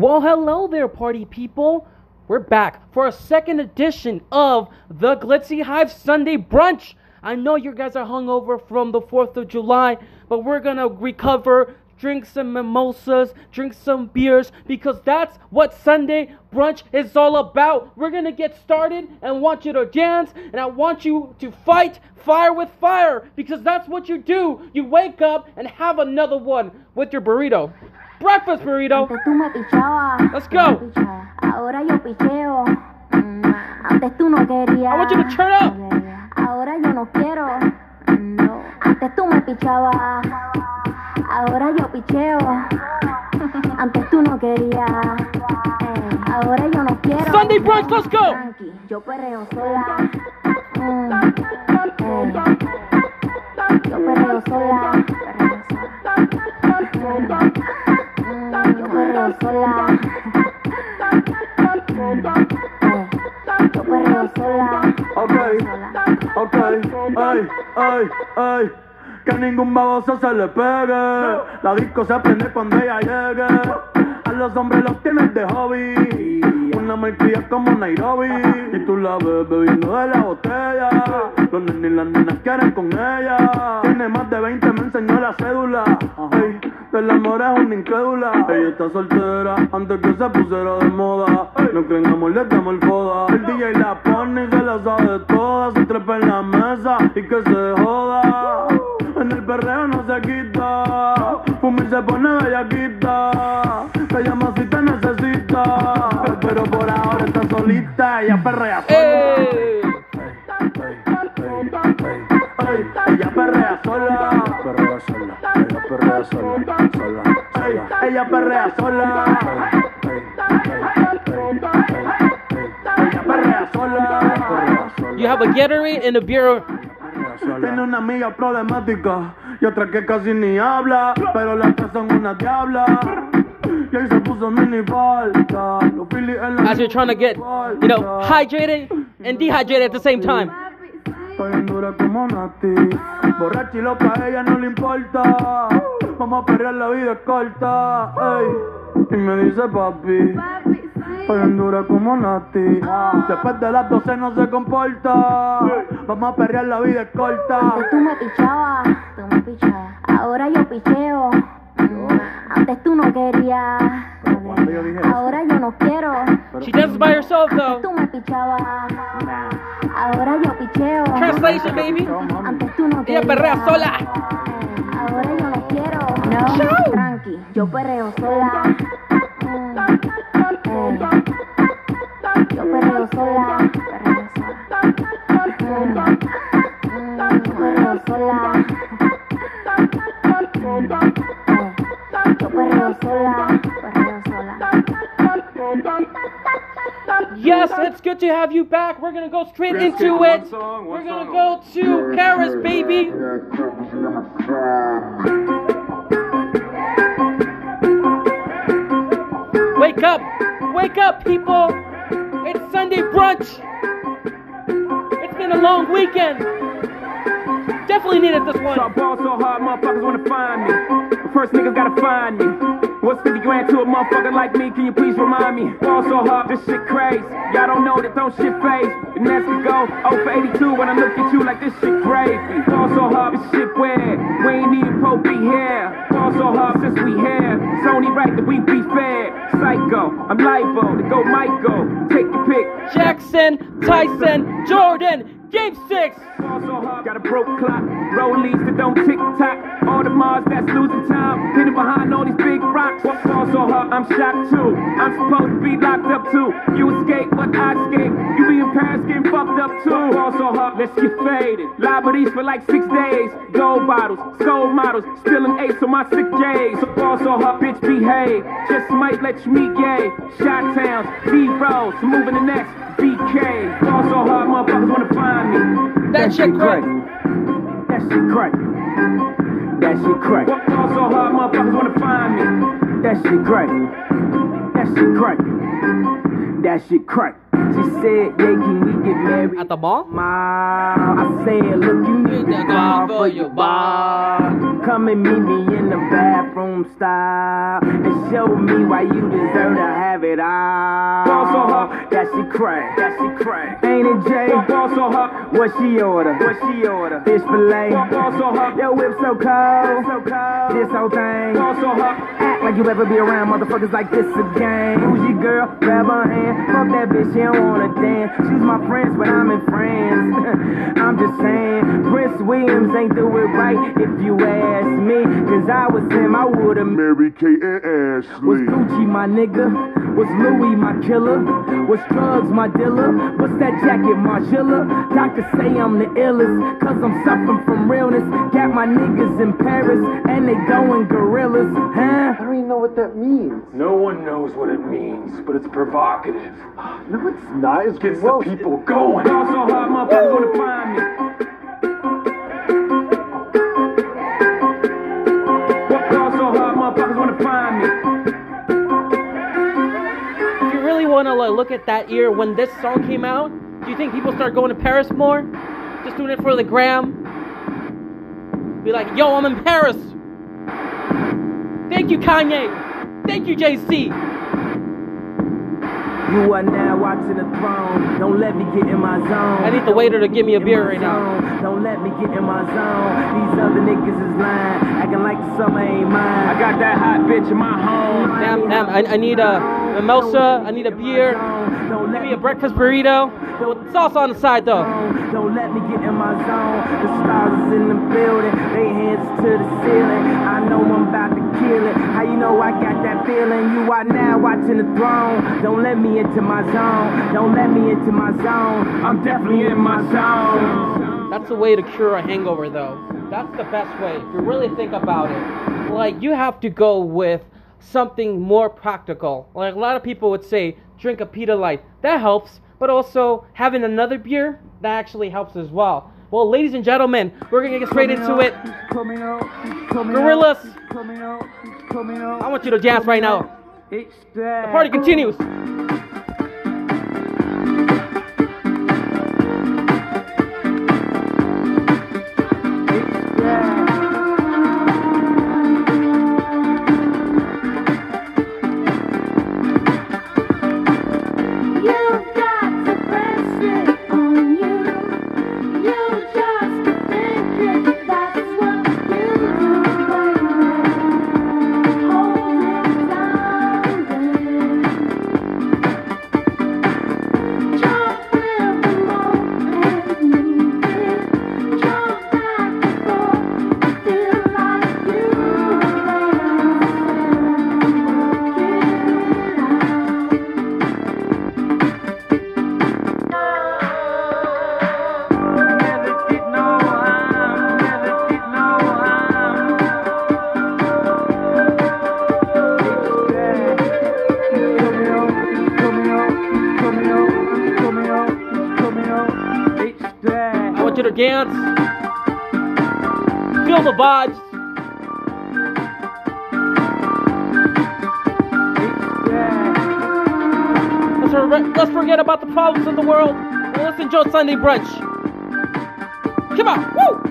Well, hello there, party people. We're back for a second edition of the Glitzy Hive Sunday Brunch. I know you guys are hungover from the 4th of July, but we're gonna recover, drink some mimosas, drink some beers, because that's what Sunday brunch is all about. We're gonna get started and want you to dance, and I want you to fight fire with fire, because that's what you do. You wake up and have another one with your burrito. Breakfast burrito. Antes tú me pichabas. Let's go. Ahora yo picheo. Mm, Antes tú no querías. I want you to turn up. Ahora yo no quiero. No. Antes tú me pichabas. Ahora yo picheo. Antes tú no querías. Eh, Ahora yo no quiero. Sunday brunch, let's go. Tranqui, yo perreo sola. Mm, eh. Yo perreo sola. Perreo sola. Mm, Yo perreo sola. Yo perreo sola. Ok, ok, ay, ay, ay. Que ningún baboso se le pegue. La disco se prende cuando ella llegue. A los hombres los tienes de hobby. Una malcria como Nairobi. Y tú la ves bebiendo de la botella. Los nenes y las nenas quieren con ella. Tiene más de 20, me enseñó la cédula. Ey, del amor es una incrédula. Ella está soltera antes que se pusiera de moda. No creen amor, le damos el foda. El DJ la pone y se la sabe toda. Se trepa en la mesa y que se joda. En el perreo no se quita. Fumir se pone bellaquita. Te llama si te necesita. Solita. Ella perrea sola. Ella perrea sola. perrea sola, ella perrea sola, sola, sola. ella perrea sola. Ella perrea sola. You have a Gatorade and a perrea Tiene una amiga problemática y otra que casi ni habla, pero las tres son una diabla. As you're trying to get, you know, hydrated and dehydrated at the same time. Estoy en dura como Nati. Borracha y loca, a ella no le importa. Vamos a perrear, la vida es corta. Ey. Y me dice papi. Estoy en dura como Nati. Después de las 12 no se comporta. Vamos a perrear, la vida es corta. Antes tú me pichabas, tú me pichabas. Ahora yo picheo. Mm, Antes tú no querías. Yo dije Ahora yo no quiero. She dances by herself though. tú me pichabas. Ahora yo picheo. Translation, baby. Antes tú no Ella querías. perrea sola. Ahora yo no quiero. No, tranqui, yo perreo sola. Mm, eh. Yo perreo sola. Perreo sola. Mm, mm, Yo perreo sola. Yo perreo sola. Perreo sola. Yes, it's good to have you back. We're gonna go straight into it. We're gonna go to Paris, baby. Wake up! Wake up, people! It's Sunday brunch! It's been a long weekend! Definitely needed this So I one. ball so hard, motherfuckers wanna find me. First niggas gotta find me. What's 50 grand to a motherfucker like me? Can you please remind me? Ball so hard, this shit crazy. Y'all don't know that don't shit phase. The next we go 0 for 82 when I look at you like this shit crazy. Ball so hard, this shit weird. We ain't even Pope be here. Ball so hard since we here. It's only right that we be fair. Psycho, I'm libo to go Michael. Take your pick. Jackson, Tyson, Jordan, game six! Got a broke clock. Rollies that don't tick tock. All the Mars that's losing time. Hidden behind all these big rocks. Ball so hard, I'm shocked too. I'm supposed to be locked up too. You escape, but I escape. You be in Paris getting fucked up too. Ball so hard, let's get faded. Liberties for like six days. Gold bottles, soul models. Spilling ace on my sick days. So ball so hard, bitch behave. Just might let you meet gay. Shot towns, B rolls. Moving the next BK. Ball so hard, motherfuckers wanna find me. That shit crack. That shit crack. That shit crack. Ball so hard, motherfuckers wanna find me. That shit crack. That shit crack. That shit crack. She said, yeah, can we get married? At the mall? Ma, I said, look, you need to go for your bar. Come and meet me in the bathroom style and show me why you deserve to have it all. Ball so hot. That she crack, that she crack. Ain't it Jay? Ball so hot. What she order? What she order? Fish fillet. Ball so hot. Yo, whip so cold, so cold. This whole thing. Ball so hot. Act like you ever be around motherfuckers like this again. Who's your girl? Grab her hand. Fuck that bitch, she don't wanna dance. She's my friends when I'm in France. I'm just saying, Prince Williams ain't do it right if you ask me. Cause I was him, I would've Mary Kate and Ashley. was Ashley. Gucci my nigga? Was Louis my killer? Was drugs my dealer? What's that jacket, Margiela? Doctors say I'm the illest, cause I'm suffering from realness. Got my niggas in Paris, and they going gorillas, huh? I don't even know what that means. No one knows what it means, but it's provocative. No, it's not. It's Gets gross. the people going. Ball so hot, motherfuckers wanna find me. Ball so hot, motherfuckers wanna find me. If you really want to like, look at that year when this song came out, do you think people start going to Paris more? Just doing it for the gram? Be like, yo, I'm in Paris. Thank you, Kanye. Thank you, Jay-Z. You are now watching the throne. Don't let me get in my zone. I need the waiter to give me a beer my right now. Don't let me get in my zone. These other niggas is lying, acting like the summer ain't mine. I got that hot bitch in my home. Damn, damn, I, uh, I need a mimosa. I need a beer. Don't Give let me a breakfast burrito with sauce on the side, though. Don't let me get in my zone. The stars is in the building, they hands to the ceiling. I know I'm about to kill it. How you know I got that feeling? You are now watching the throne. Don't let me into my zone. Don't let me into my zone. I'm definitely in my zone. That's the way to cure a hangover, though. That's the best way. If you really think about it, like you have to go with something more practical. Like a lot of people would say, drink a Pedialyte. That helps, but also having another beer that actually helps as well. Well, ladies and gentlemen, we're gonna get straight into it. Coming out, coming Gorillas, coming out, coming out. I want you to dance right now. The party continues. Dance. Feel the vibes. Let's, re- let's forget about the problems in the world and let's enjoy Sunday brunch. Come on, woo!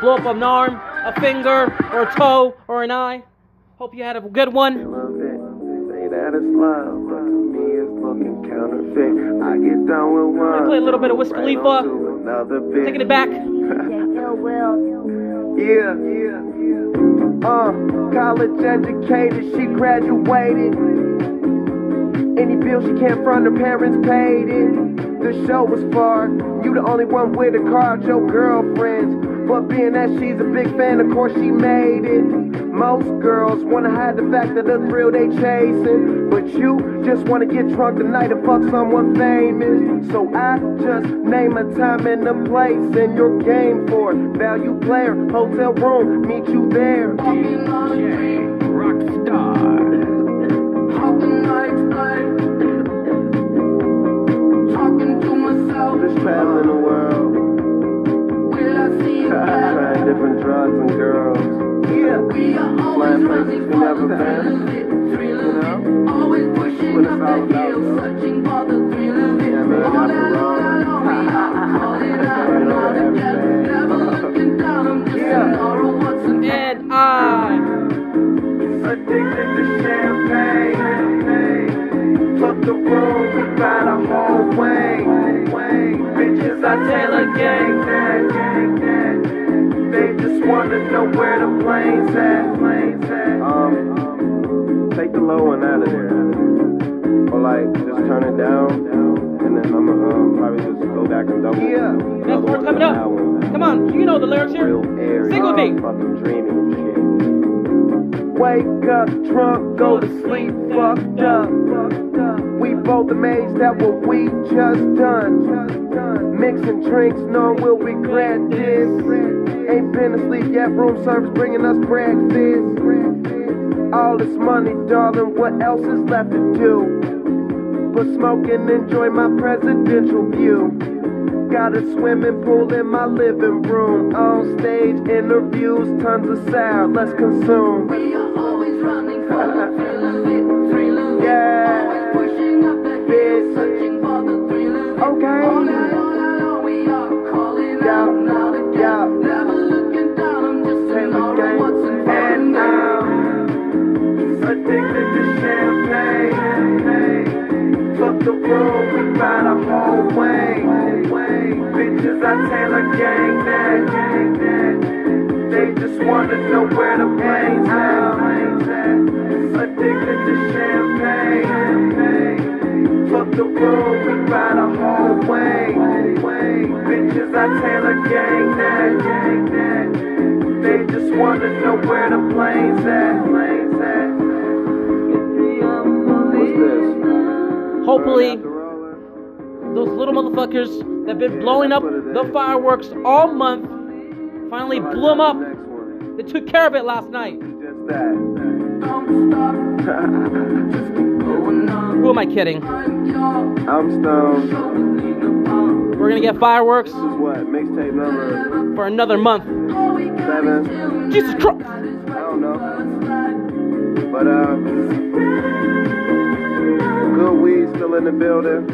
Blow up an arm, a finger, or a toe, or an eye. Hope you had a good one. Love it. Say that it's love, but to me it's looking counterfeit. I get down with one. Play a little bit of Wiz right Khalifa. on to Another bit. Taking it back. Yeah, yeah, yeah. Uh, college educated, she graduated. Any bill she can't front, her parents paid it. The show was far. You the only one with a card, your girlfriends. But being that she's a big fan, of course she made it. Most girls wanna hide the fact that the thrill they chasing. But you just wanna get drunk tonight and fuck someone famous. So I just name a time and a place and your game for it. Value player, hotel room, meet you there. Just traveling the world. Different drugs and girls. Yeah. Flying places we never been. You know? What it's all about, though. Yeah, man, that's the road. Yeah. And I. Addicted to champagne. Fuck the room, we got a whole wing. Bitches, I Taylor gang, gang, wanna know where the planes at. Planes at. Um, take the low one out of there, or like just turn it down, and then I'ma um, probably just go back and double. Yeah, Next word coming up. Come on, you know the lyrics here. Sing with me. fucking dreaming shit. Wake up drunk, go to sleep fucked up. We both amazed at what we just done. Mixing drinks, knowing we'll regret this. Ain't been asleep yet, room service bringing us breakfast. All this money, darling, what else is left to do? But smoke and enjoy my presidential view. Got a swimming pool in my living room. On stage interviews, tons of sound. Let's consume. Yeah. Bitch. Okay. Yeah. Yeah. Taylor gang. And I'm addicted to champagne. Fuck the room, we got a whole wing. Bitches, I Taylor gang that, the champagne Fuck the road we've got a whole way. Bitches I say like gang that. They just wanna know where the planes at. Addicted to champagne. Fuck the room, we got a whole wing. Bitches, I Taylor gang that, gang that. They just wanna know where the planes at. Planes at. What's this? Hopefully, those little motherfuckers that have been blowing up the fireworks all month finally blew them up. They took care of it last night. Who am I kidding? I'm stoned. We're gonna get fireworks This is what? Mixtape number for another month. seven? Jesus Christ! I don't know. But, uh, good weed still in the building.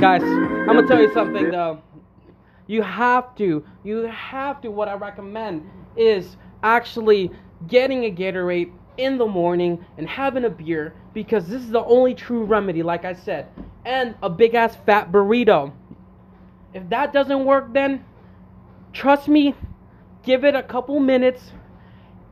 Guys, I'm gonna tell you something though. You have to, you have to, what I recommend is actually getting a Gatorade in the morning and having a beer because this is the only true remedy, like I said, and a big ass fat burrito. If that doesn't work, then trust me, give it a couple minutes,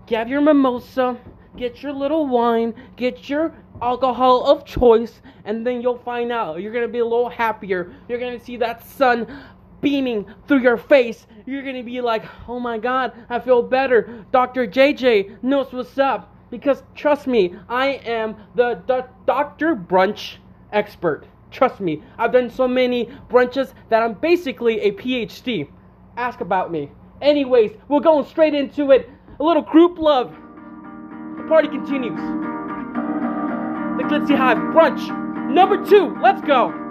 get your mimosa, get your little wine, get your alcohol of choice, and then you'll find out. You're gonna be a little happier. You're gonna see that sun beaming through your face. You're gonna be like, oh my god, I feel better. Dr. JJ knows what's up. Because trust me, I am the, the Dr. Brunch expert. Trust me, I've done so many brunches that I'm basically a PhD. Ask about me. Anyways, we're going straight into it. A little group love. The party continues. The Glitzy Hive brunch number two. Let's go.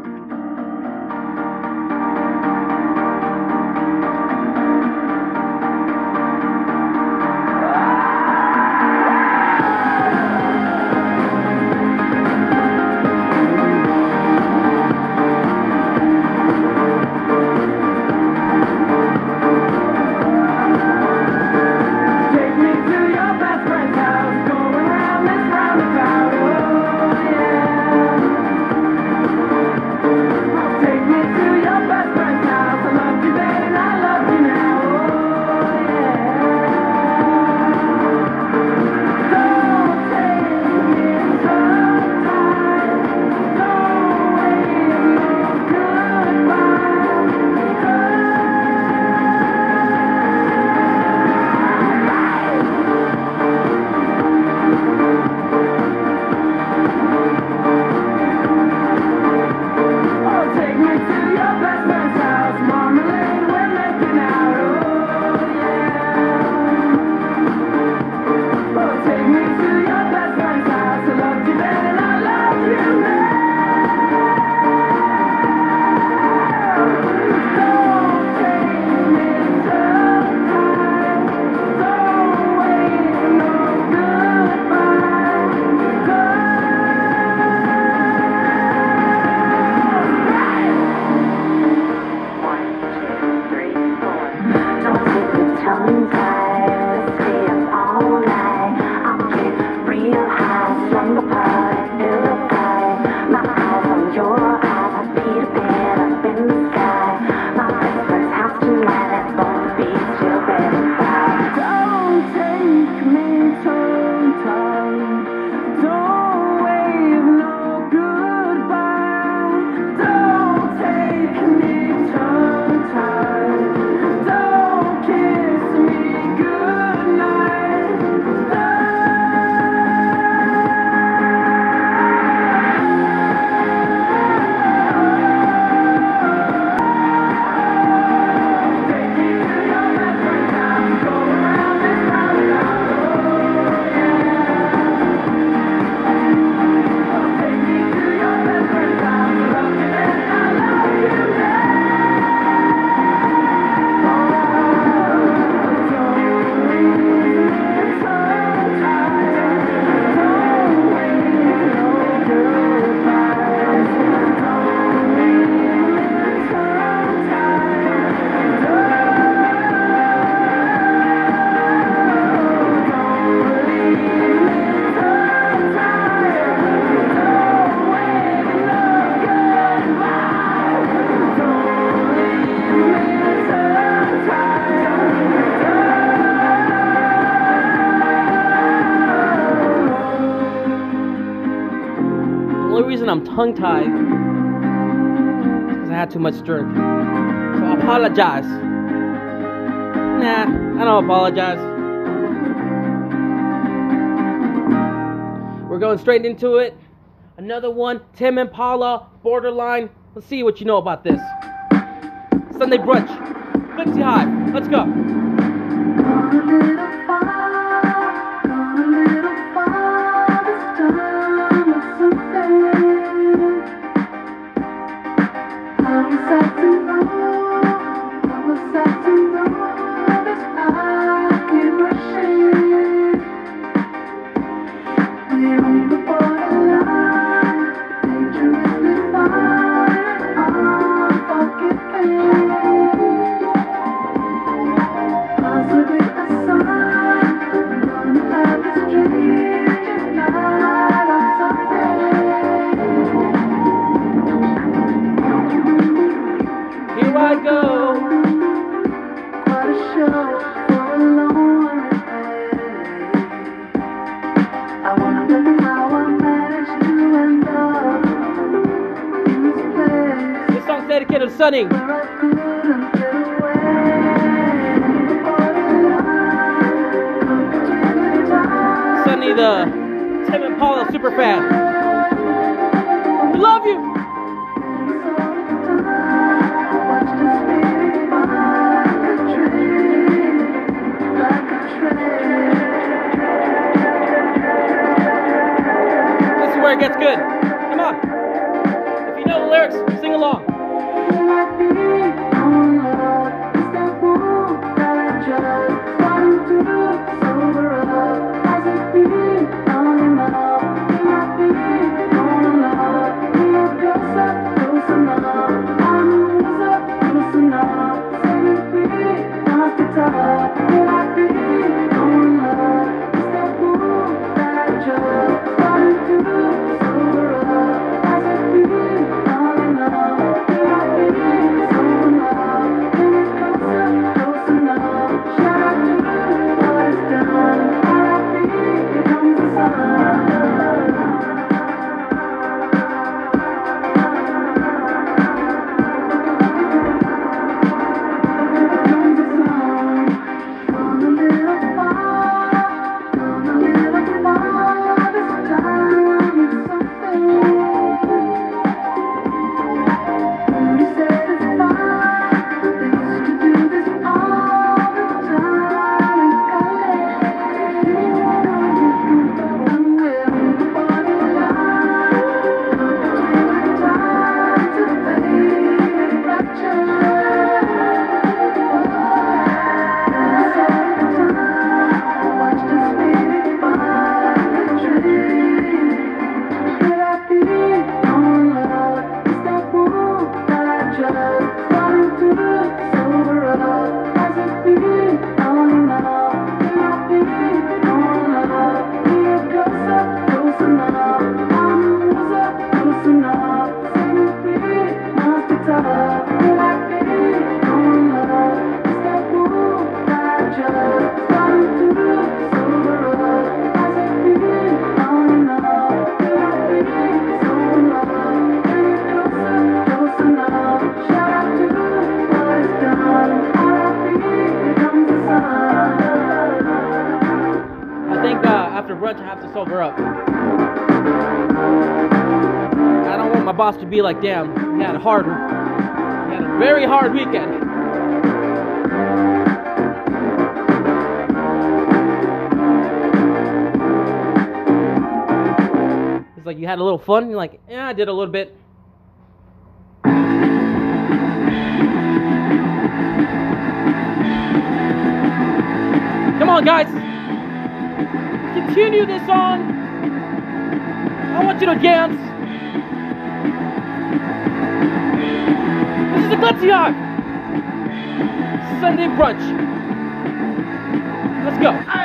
Tongue tied because I had too much drink. So I apologize. Nah, I don't apologize. We're going straight into it. Another one, Tame Impala, Borderline. Let's see what you know about this. Sunday brunch. Glitzy Hive. Let's go. The Tame Impala super fan. We love you. Like, damn, he had a hard, he had a very hard weekend. It's like you had a little fun. You're like, yeah, I did a little bit. Come on, guys. Continue this on. I want you to dance. This is a Glitzy Hawk. Sunday brunch. Let's go.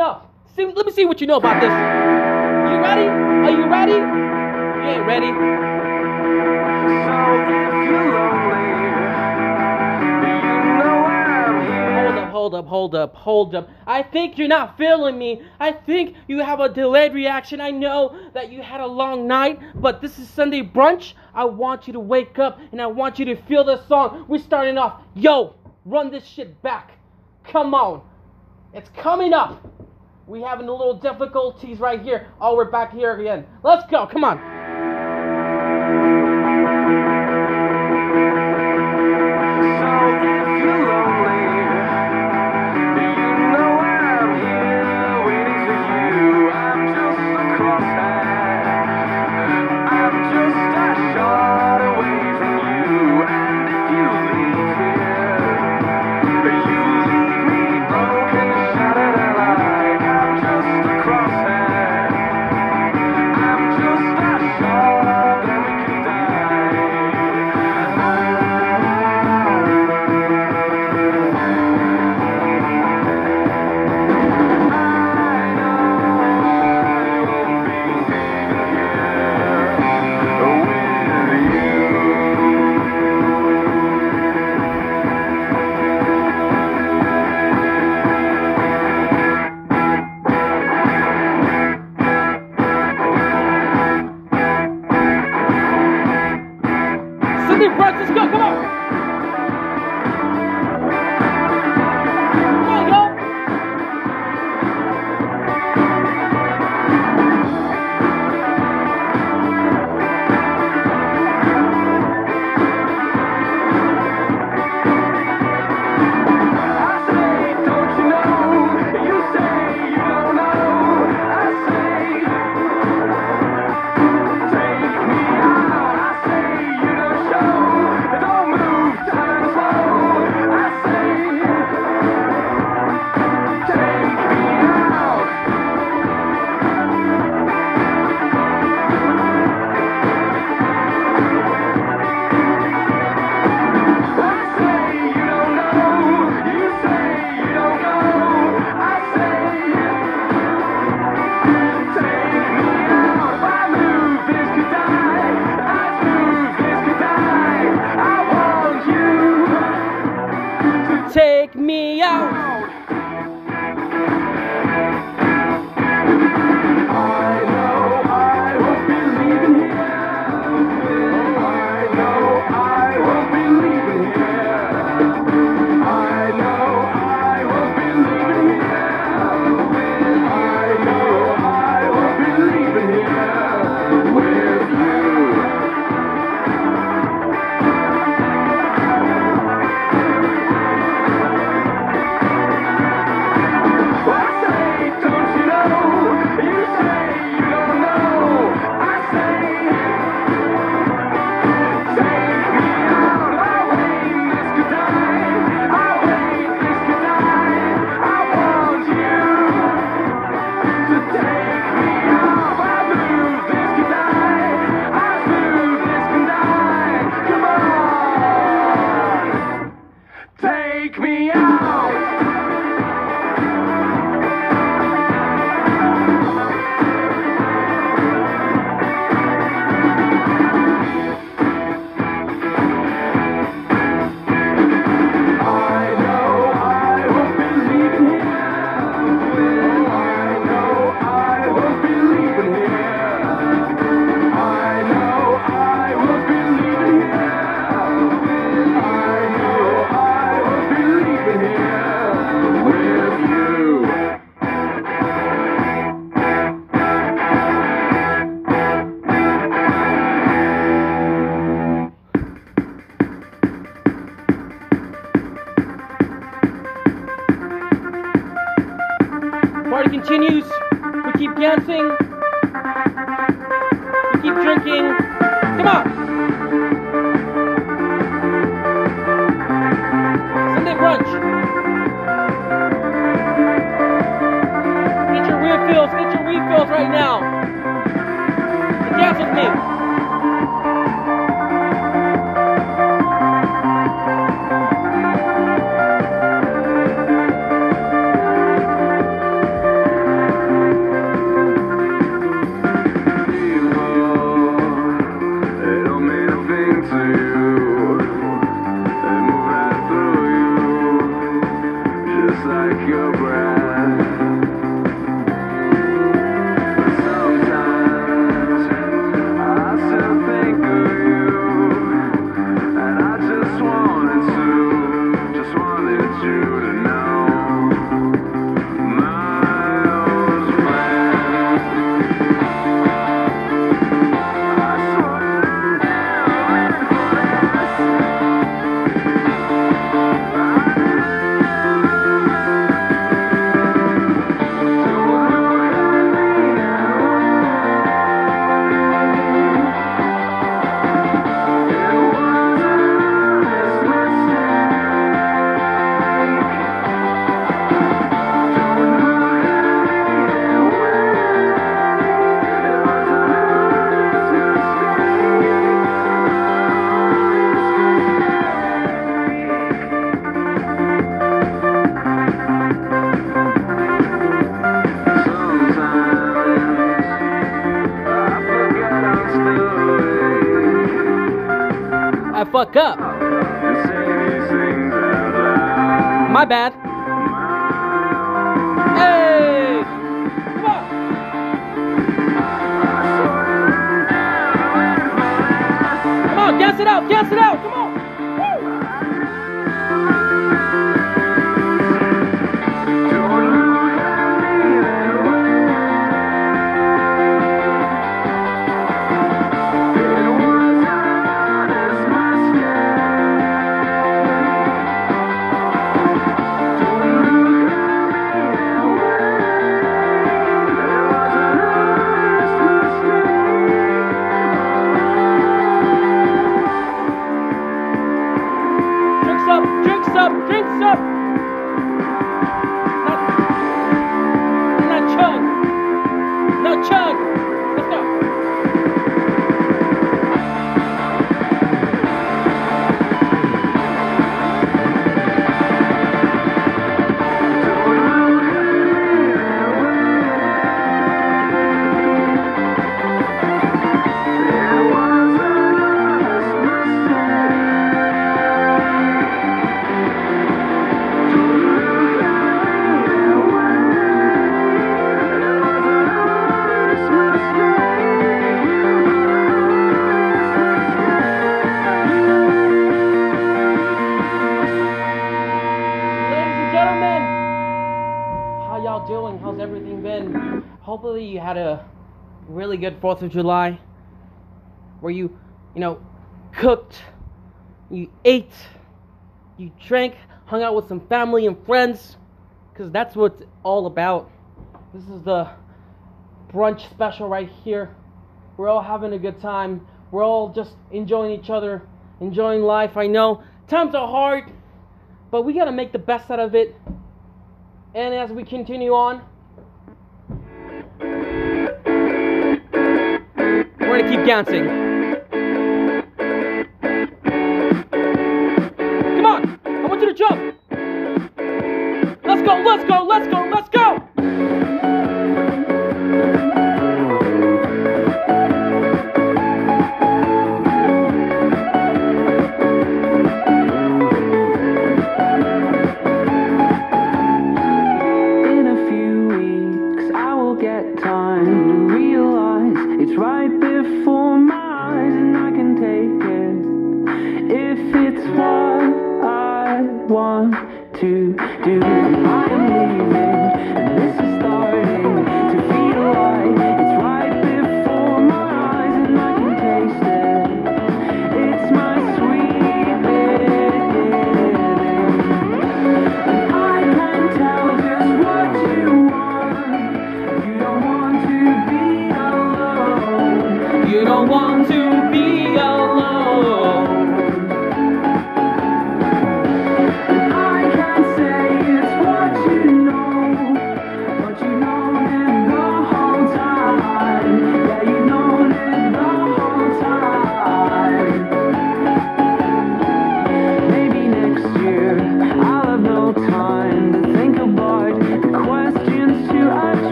Up. See, let me see what you know about this. You ready? Are you ready? You ain't ready. So if you're lonely, you know I'm here. Hold up, hold up, hold up, hold up. I think you're not feeling me. I think you have a delayed reaction. I know that you had a long night, but this is Sunday brunch. I want you to wake up and I want you to feel the song. We're starting off. Yo, run this shit back. Come on. It's coming up. We having a little difficulties right here. Oh, we're back here again. Let's go. Come on. bad. good 4th of July where you, you know, cooked, you ate, you drank, hung out with some family and friends because that's what it's all about. This is the brunch special right here. We're all having a good time. We're all just enjoying each other, enjoying life. I know times are hard, but we got to make the best out of it. And as we continue on, Dancing.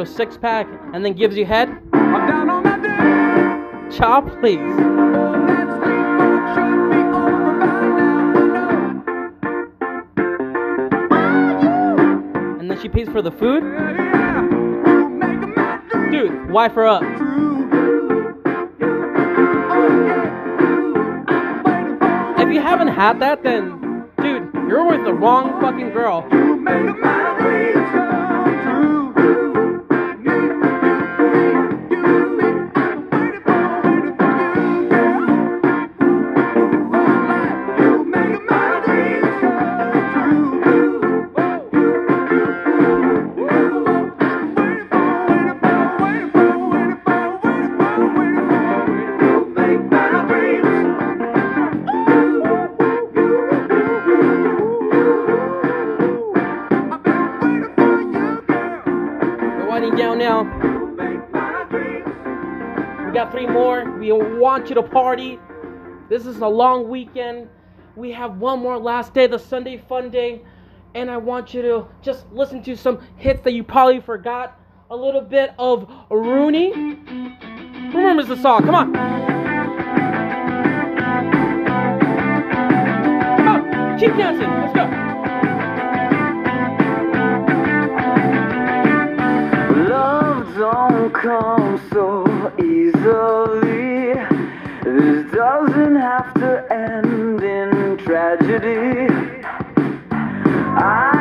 you a six pack and then gives you head? I'm down on day. Please. And then she pays for the food? Dude, wife her up. If you haven't had that, then, dude, you're with the wrong fucking girl. This is a long weekend. We have one more last day, the Sunday fun day. And I want you to just listen to some hits that you probably forgot. A little bit of Rooney. Who remembers the song? Come on. Come on. Keep dancing. Let's go. Love don't come so easily doesn't have to end in tragedy. I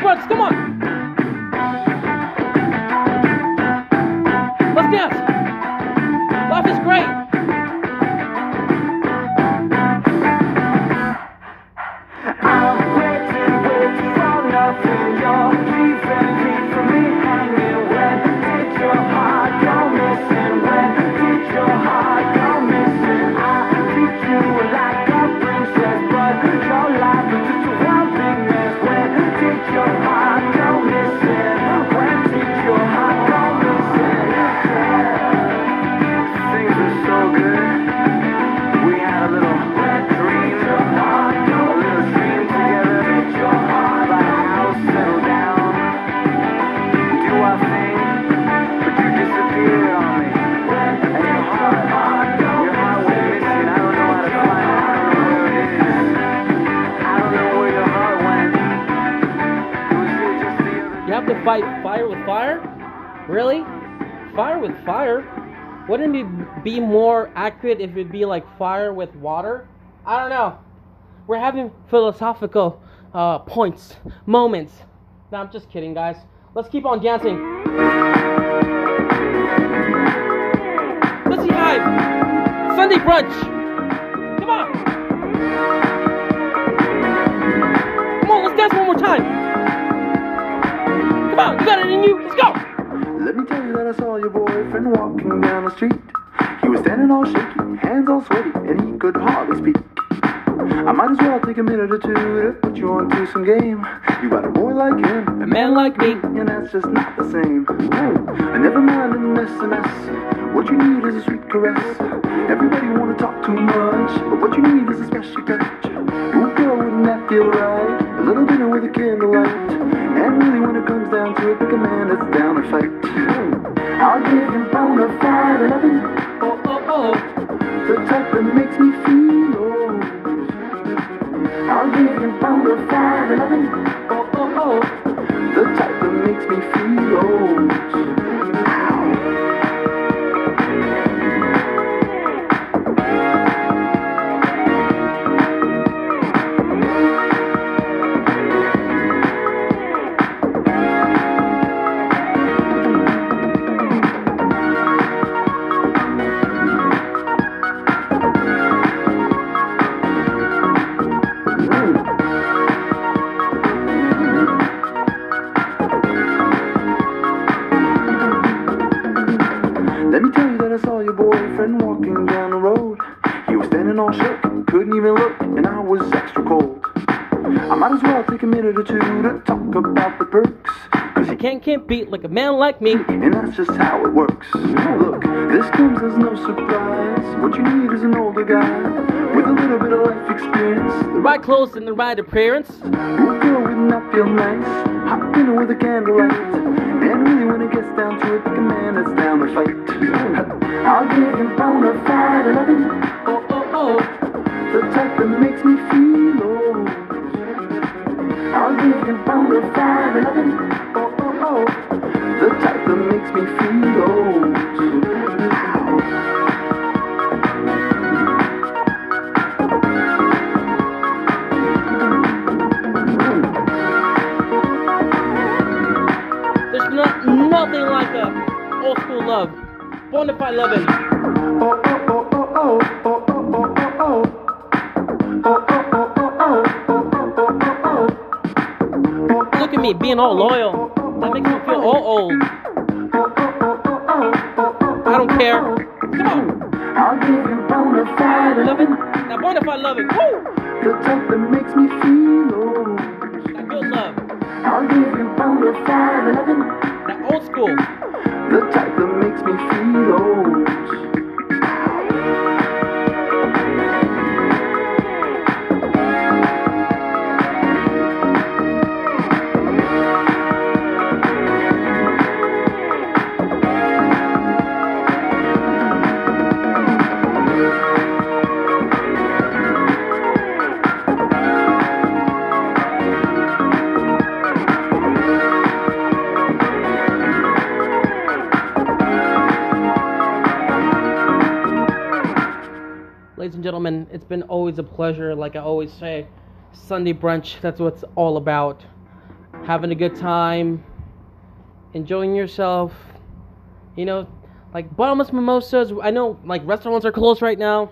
Come on. Accurate if it'd be like fire with water? I don't know. We're having philosophical uh, points, moments. No, I'm just kidding, guys. Let's keep on dancing. Let's see Hive. Sunday brunch. Come on. Come on, let's dance one more time. Come on, you got it in you. Let's go. Let me tell you that I saw your boyfriend walking down the street. He was standing all shaky, hands all sweaty, and he could hardly speak. I might as well take a minute or two to put you onto some game. You got a boy like him, A man like me. and that's just not the same. And never mind an SMS. What you need is a sweet caress. Everybody wanna talk too much, but what you need is a special touch. Ooh, girl, wouldn't that feel right? A little dinner with a candlelight. And really, when it comes down to it, pick a man that's down to fight. I'll give you loving, Oh, oh, oh. the type that makes me feel. I'll give you loving, Oh, oh, oh. the type that makes me feel old. Can't like a man like me. and that's just how it works. Look, this comes as no surprise. What you need is an older guy with a little bit of life experience. The right clothes and the right appearance. Ooh, girl, wouldn't that feel nice? Hot dinner with a candlelight. And really, when it gets down to it, the man that's down to fight. I'll give you bona fide loving, all always a pleasure. Like I always say, Sunday brunch, that's what it's all about. Having a good time, enjoying yourself. You know, like bottomless mimosas. I know like restaurants are closed right now,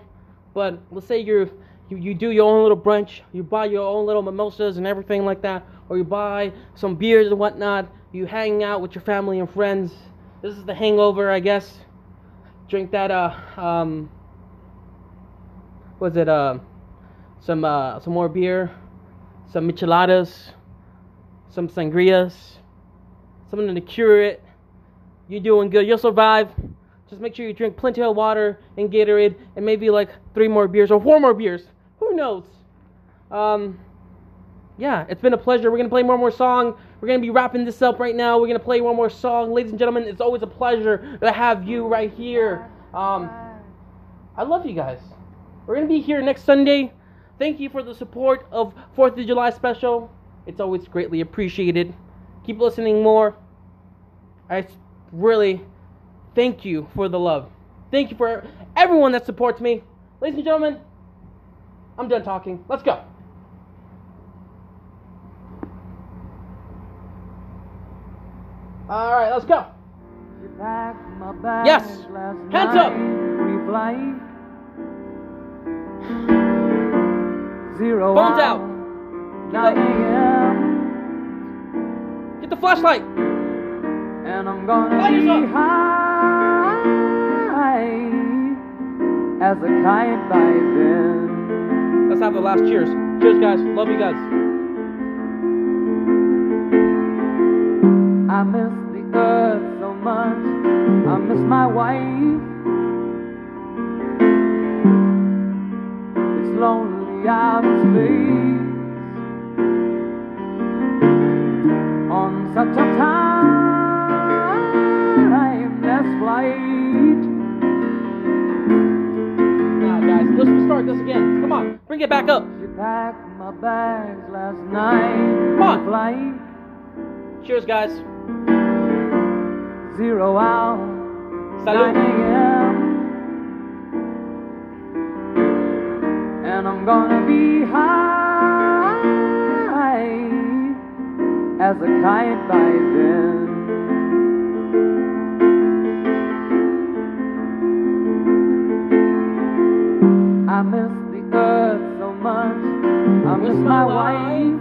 but let's say you're you, you do your own little brunch, you buy your own little mimosas and everything like that, or you buy some beers and whatnot, you hang out with your family and friends. This is the hangover, I guess. Drink that uh um was it uh some uh some more beer, some micheladas, some sangrias, something to cure it. You're doing good. You'll survive. Just make sure you drink plenty of water and Gatorade, and maybe like three more beers or four more beers. Who knows? Um, yeah, it's been a pleasure. We're gonna play one more song. We're gonna be wrapping this up right now. We're gonna play one more song, ladies and gentlemen. It's always a pleasure to have you right here. Um, I love you guys. We're gonna be here next Sunday. Thank you for the support of Fourth of July special. It's always greatly appreciated. Keep listening more. I really thank you for the love. Thank you for everyone that supports me. Ladies and gentlemen, I'm done talking. Let's go. All right, let's go. Yes. Hands up. Zero Phones out. A.m. Get the flashlight. and I'm gonna Lighters be high as a kite by then. Let's have the last cheers. Cheers, guys. Love you guys. I miss the earth so much. I miss my wife. Back up. She packed my bags last night. Come on. Flight Cheers, guys. zero out. Salud. 9 a.m. And I'm gonna be high as a kite by then. I miss miss my wife.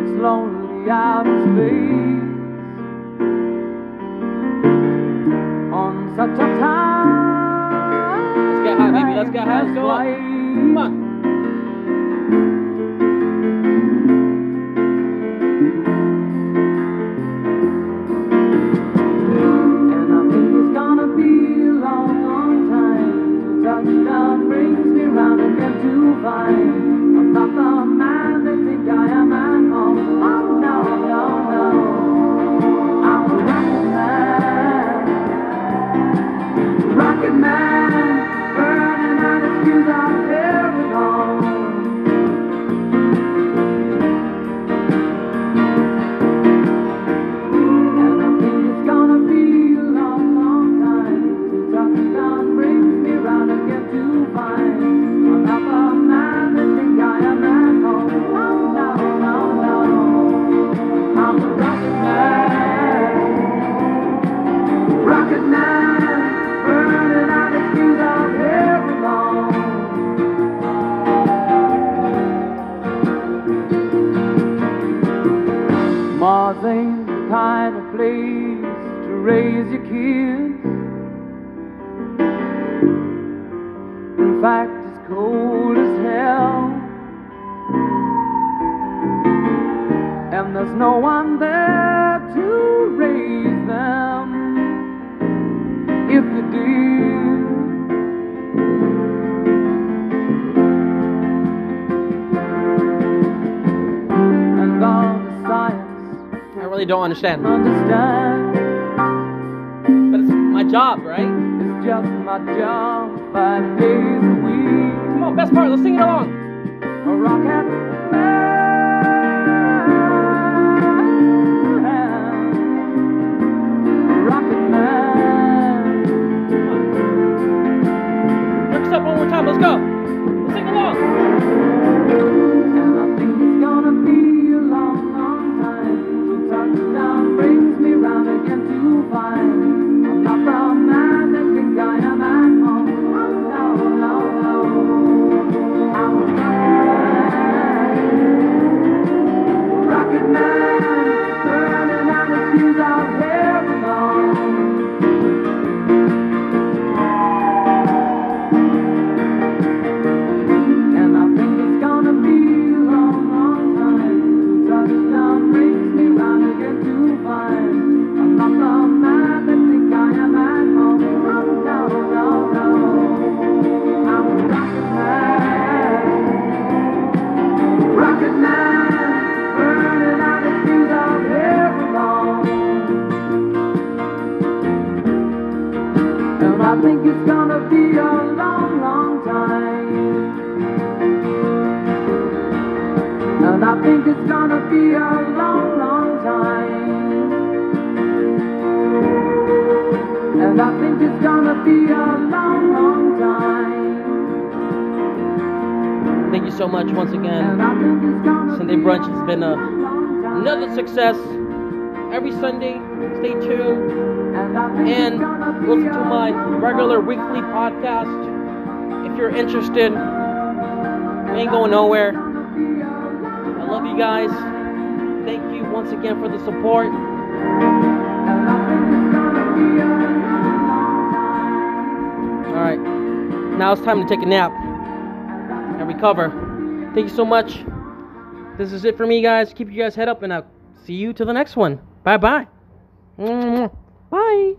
It's lonely out in space on such a time. Let's get high, baby. Let's get high. Let's go. Come on. Weekly podcast. If you're interested, we ain't going nowhere. I love you guys. Thank you once again for the support. All right, now it's time to take a nap and recover. Thank you so much. This is it for me, guys. Keep your guys head up, and I'll see you to the next one. Bye bye. Bye.